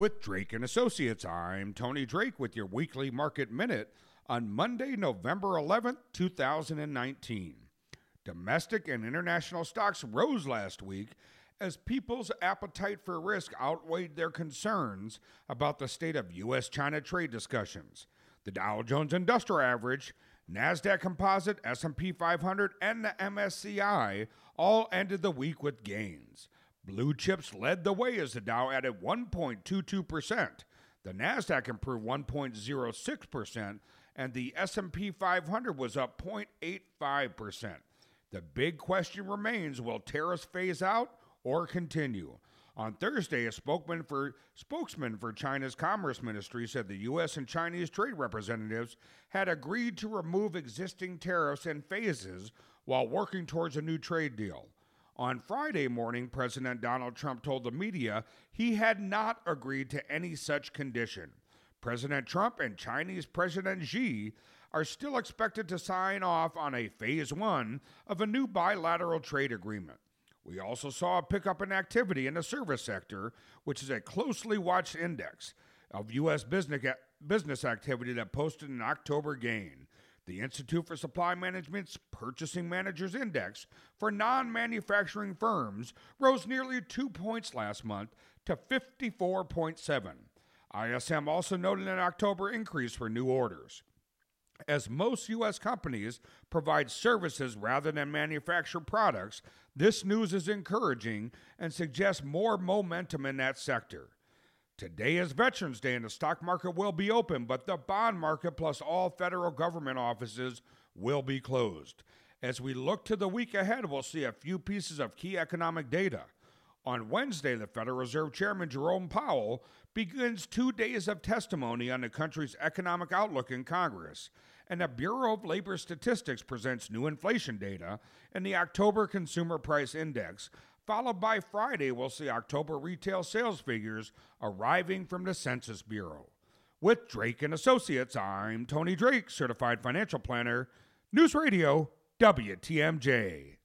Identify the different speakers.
Speaker 1: With Drake and Associates, I'm Tony Drake with your weekly market minute on Monday, November 11th, 2019. Domestic and international stocks rose last week as people's appetite for risk outweighed their concerns about the state of US China trade discussions. The Dow Jones Industrial Average, Nasdaq Composite, S&P 500, and the MSCI all ended the week with gains. Blue chips led the way as the Dow added 1.22%. The Nasdaq improved 1.06% and the S&P 500 was up 0.85%. The big question remains, will tariffs phase out or continue? On Thursday, a spokesman for, spokesman for China's Commerce Ministry said the U.S. and Chinese trade representatives had agreed to remove existing tariffs in phases while working towards a new trade deal. On Friday morning, President Donald Trump told the media he had not agreed to any such condition. President Trump and Chinese President Xi are still expected to sign off on a phase one of a new bilateral trade agreement. We also saw a pickup in activity in the service sector, which is a closely watched index of U.S. business activity that posted an October gain. The Institute for Supply Management's Purchasing Managers Index for non manufacturing firms rose nearly two points last month to 54.7. ISM also noted an October increase for new orders. As most U.S. companies provide services rather than manufacture products, this news is encouraging and suggests more momentum in that sector. Today is Veterans Day and the stock market will be open, but the bond market plus all federal government offices will be closed. As we look to the week ahead, we'll see a few pieces of key economic data. On Wednesday, the Federal Reserve Chairman Jerome Powell begins two days of testimony on the country's economic outlook in Congress, and the Bureau of Labor Statistics presents new inflation data and the October Consumer Price Index, followed by Friday, we'll see October retail sales figures arriving from the Census Bureau. With Drake and Associates, I'm Tony Drake, certified financial planner, News Radio, WTMJ.